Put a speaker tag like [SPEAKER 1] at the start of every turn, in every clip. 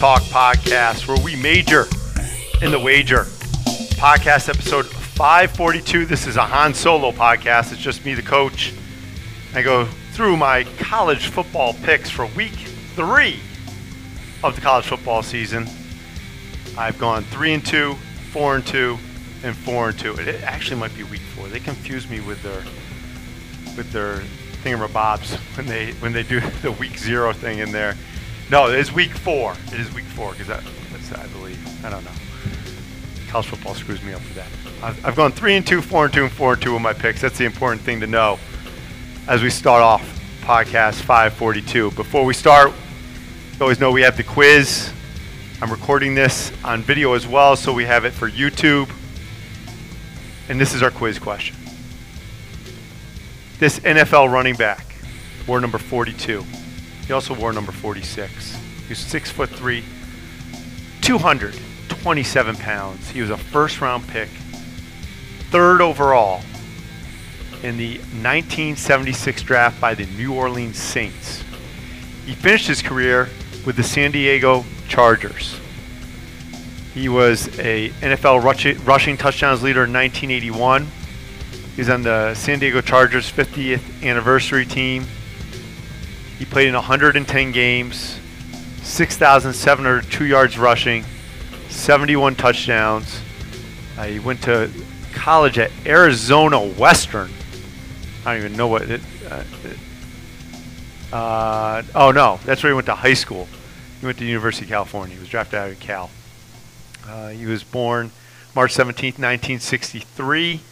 [SPEAKER 1] Talk podcast, where we major in the wager. Podcast episode 542. This is a Han Solo podcast. It's just me, the coach. I go through my college football picks for week three of the college football season. I've gone three and two, four and two, and four and two. It actually might be week four. They confuse me with their with their thingamabobs when they when they do the week zero thing in there. No, it is week four. It is week four because that's I believe. I don't know. College football screws me up for that. I've, I've gone three and two, four and two, and four and two with my picks. That's the important thing to know as we start off podcast 542. Before we start, you always know we have the quiz. I'm recording this on video as well, so we have it for YouTube. And this is our quiz question. This NFL running back wore number 42. He also wore number 46. He was six foot three, 227 pounds. He was a first round pick, third overall in the 1976 draft by the New Orleans Saints. He finished his career with the San Diego Chargers. He was a NFL rushing touchdowns leader in 1981. He's on the San Diego Chargers 50th anniversary team. He played in 110 games, 6,702 yards rushing, 71 touchdowns. Uh, he went to college at Arizona Western. I don't even know what it. Uh, uh, oh no, that's where he went to high school. He went to University of California. He was drafted out of Cal. Uh, he was born March 17, 1963.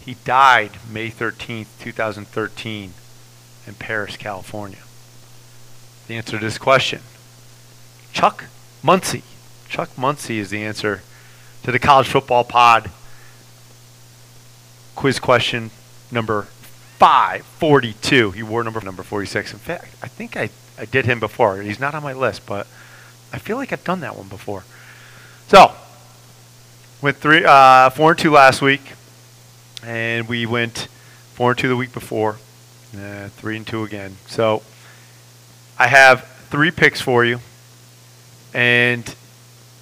[SPEAKER 1] He died May 13, 2013, in Paris, California. The answer to this question Chuck Muncie. Chuck Muncie is the answer to the college football pod quiz question number 542. He wore number number 46. In fact, I think I, I did him before. He's not on my list, but I feel like I've done that one before. So, went three, uh, four and two last week, and we went four and two the week before, uh, three and two again. So, I have three picks for you, and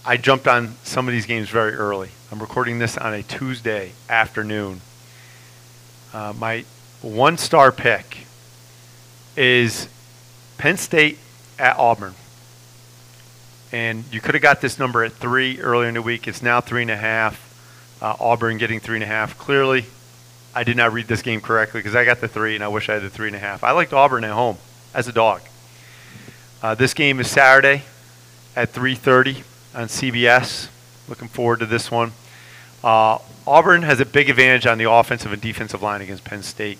[SPEAKER 1] I jumped on some of these games very early. I'm recording this on a Tuesday afternoon. Uh, my one star pick is Penn State at Auburn. And you could have got this number at three earlier in the week. It's now three and a half. Uh, Auburn getting three and a half. Clearly, I did not read this game correctly because I got the three and I wish I had the three and a half. I liked Auburn at home as a dog. Uh, this game is Saturday at 3:30 on CBS. Looking forward to this one. Uh, Auburn has a big advantage on the offensive and defensive line against Penn State.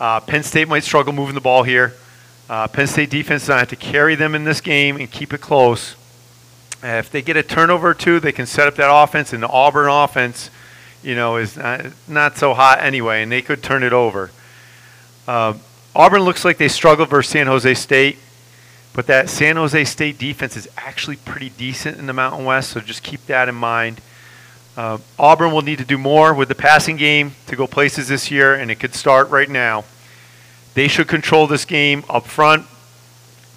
[SPEAKER 1] Uh, Penn State might struggle moving the ball here. Uh, Penn State defense is going to have to carry them in this game and keep it close. Uh, if they get a turnover or two, they can set up that offense, and the Auburn offense, you know, is not, not so hot anyway, and they could turn it over. Uh, Auburn looks like they struggled versus San Jose State. But that San Jose State defense is actually pretty decent in the Mountain West, so just keep that in mind. Uh, Auburn will need to do more with the passing game to go places this year, and it could start right now. They should control this game up front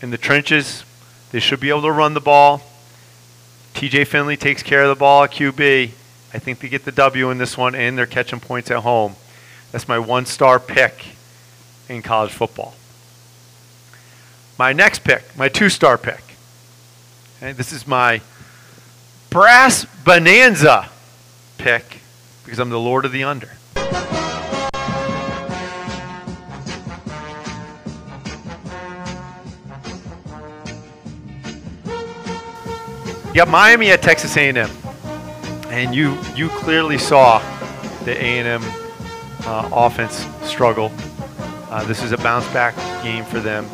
[SPEAKER 1] in the trenches. They should be able to run the ball. TJ Finley takes care of the ball at QB. I think they get the W in this one, and they're catching points at home. That's my one star pick in college football. My next pick, my two star pick. Okay, this is my brass bonanza pick because I'm the Lord of the Under. You got Miami at Texas A&M, and you you clearly saw the A&M uh, offense struggle. Uh, this is a bounce back game for them.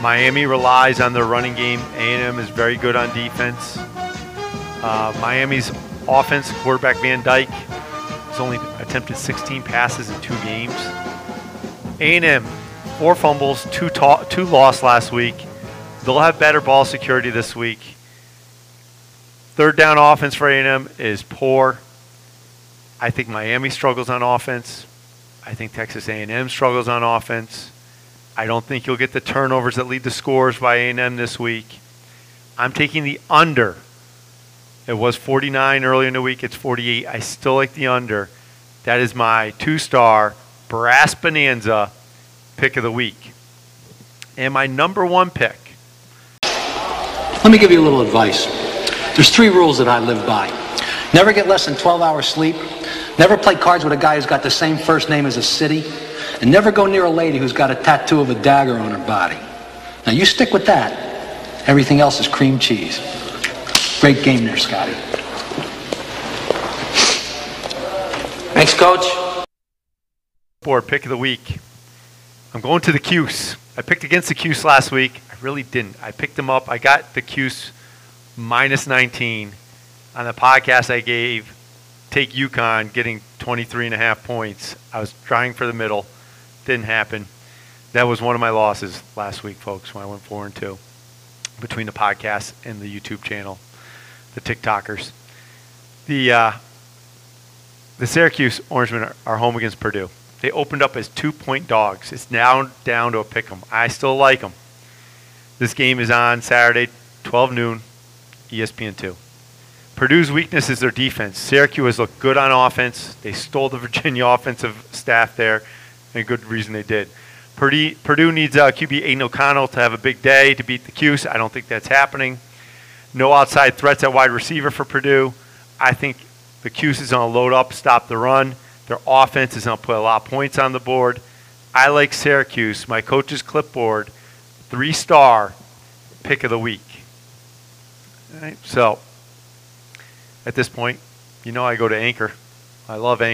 [SPEAKER 1] Miami relies on their running game. A&M is very good on defense. Uh, Miami's offense, quarterback Van Dyke, has only attempted 16 passes in two games. A&M, four fumbles, two, ta- two lost last week. They'll have better ball security this week. Third down offense for A&M is poor. I think Miami struggles on offense. I think Texas A&M struggles on offense. I don't think you'll get the turnovers that lead to scores by A&M this week. I'm taking the under. It was 49 earlier in the week. It's 48. I still like the under. That is my two-star Brass Bonanza pick of the week. And my number one pick.
[SPEAKER 2] Let me give you a little advice. There's three rules that I live by. Never get less than 12 hours sleep. Never play cards with a guy who's got the same first name as a city. And never go near a lady who's got a tattoo of a dagger on her body. Now you stick with that. Everything else is cream cheese. Great game there, Scotty.
[SPEAKER 3] Thanks, Coach.
[SPEAKER 1] Board pick of the week. I'm going to the Cuse. I picked against the Cuse last week. I really didn't. I picked them up. I got the Cuse minus 19. On the podcast, I gave take UConn getting 23 and a half points. I was trying for the middle. Didn't happen. That was one of my losses last week, folks, when I went 4 and 2 between the podcast and the YouTube channel, the TikTokers. The uh, the Syracuse Orangemen are, are home against Purdue. They opened up as two point dogs. It's now down to a pick 'em. I still like them. This game is on Saturday, 12 noon, E ESPN2. Purdue's weakness is their defense. Syracuse looked good on offense. They stole the Virginia offensive staff there, and a good reason they did. Purdue, Purdue needs uh, QB Aidan O'Connell to have a big day to beat the Cuse. I don't think that's happening. No outside threats at wide receiver for Purdue. I think the Cuse is going to load up, stop the run. Their offense is going to put a lot of points on the board. I like Syracuse. My coach's clipboard, three star pick of the week. All right, so at this point, you know I go to Anchor. I love Anchor.